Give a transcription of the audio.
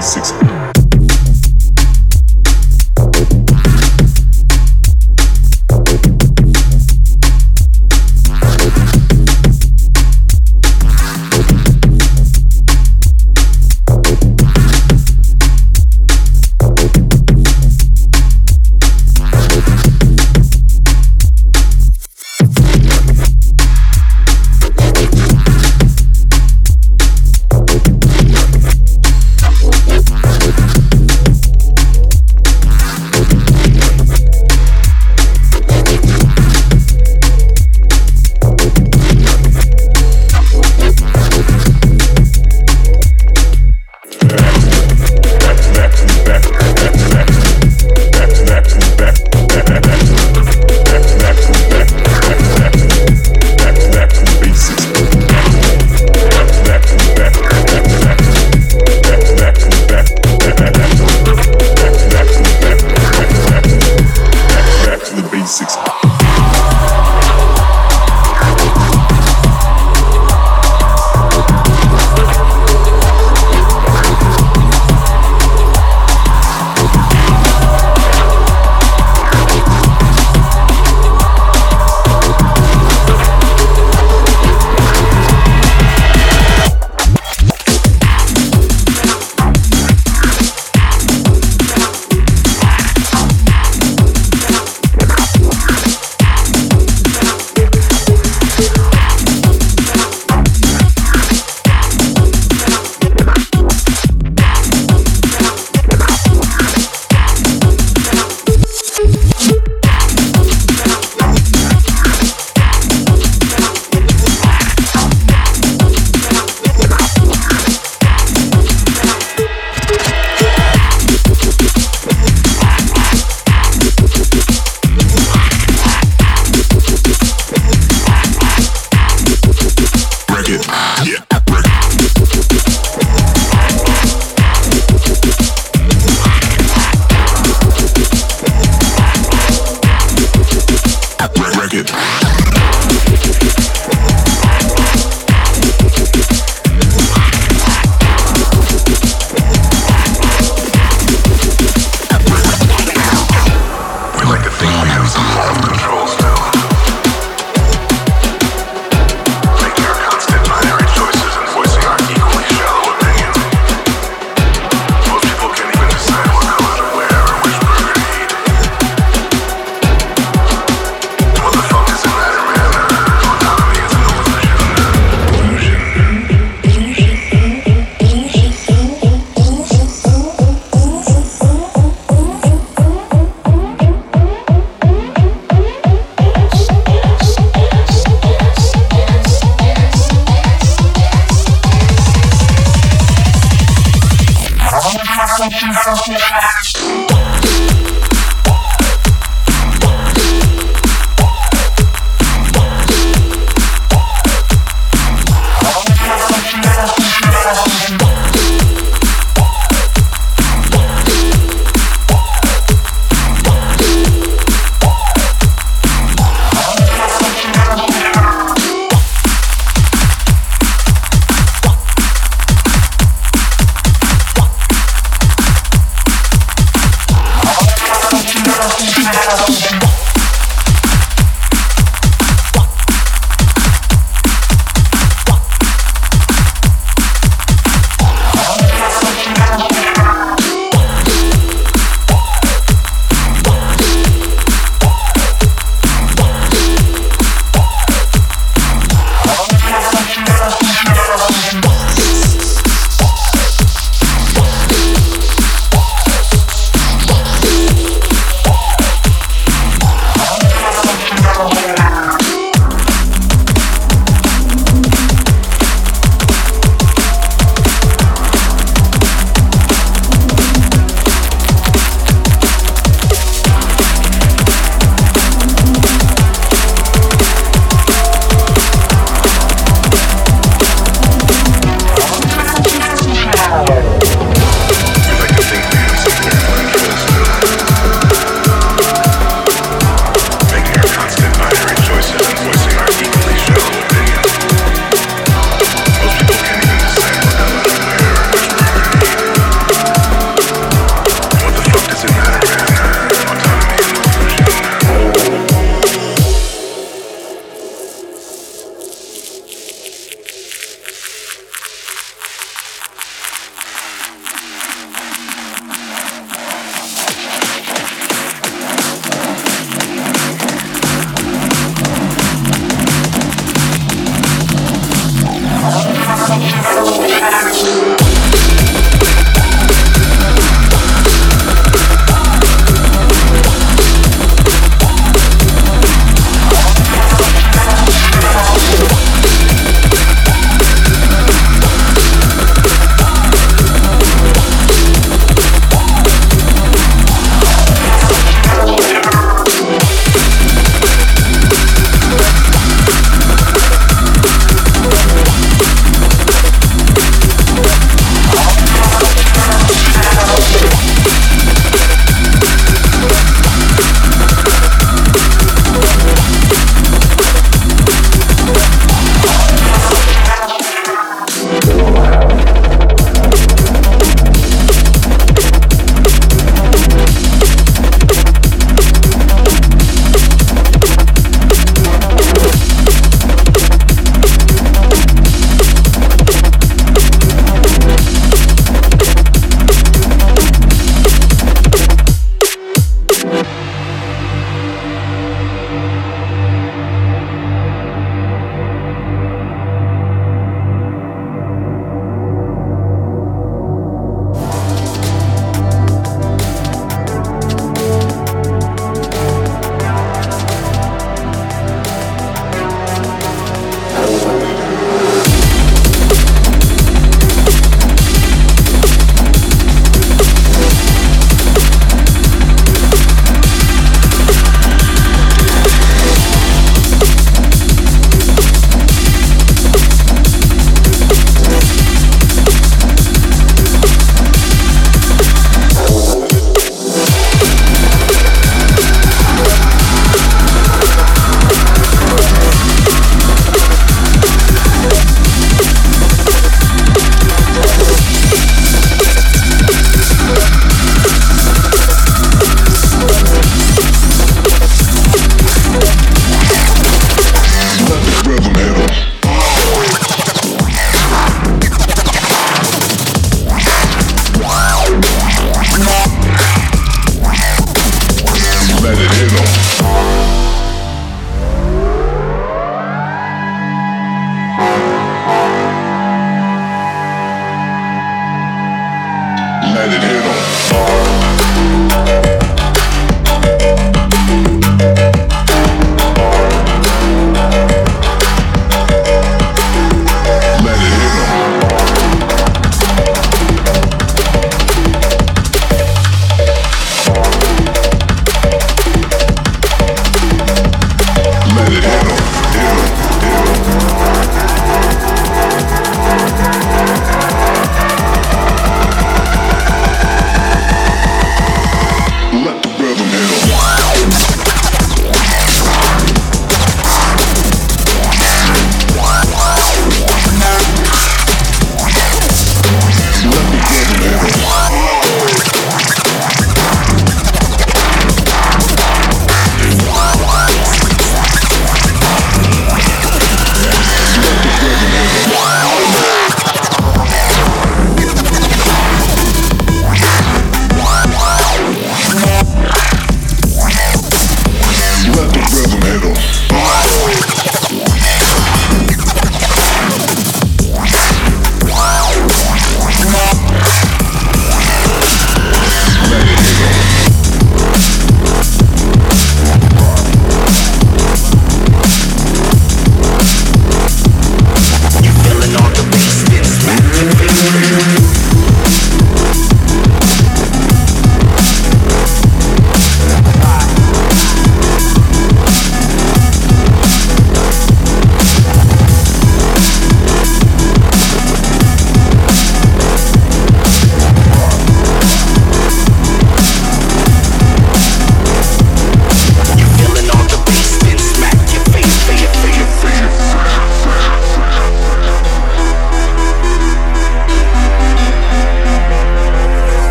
Six.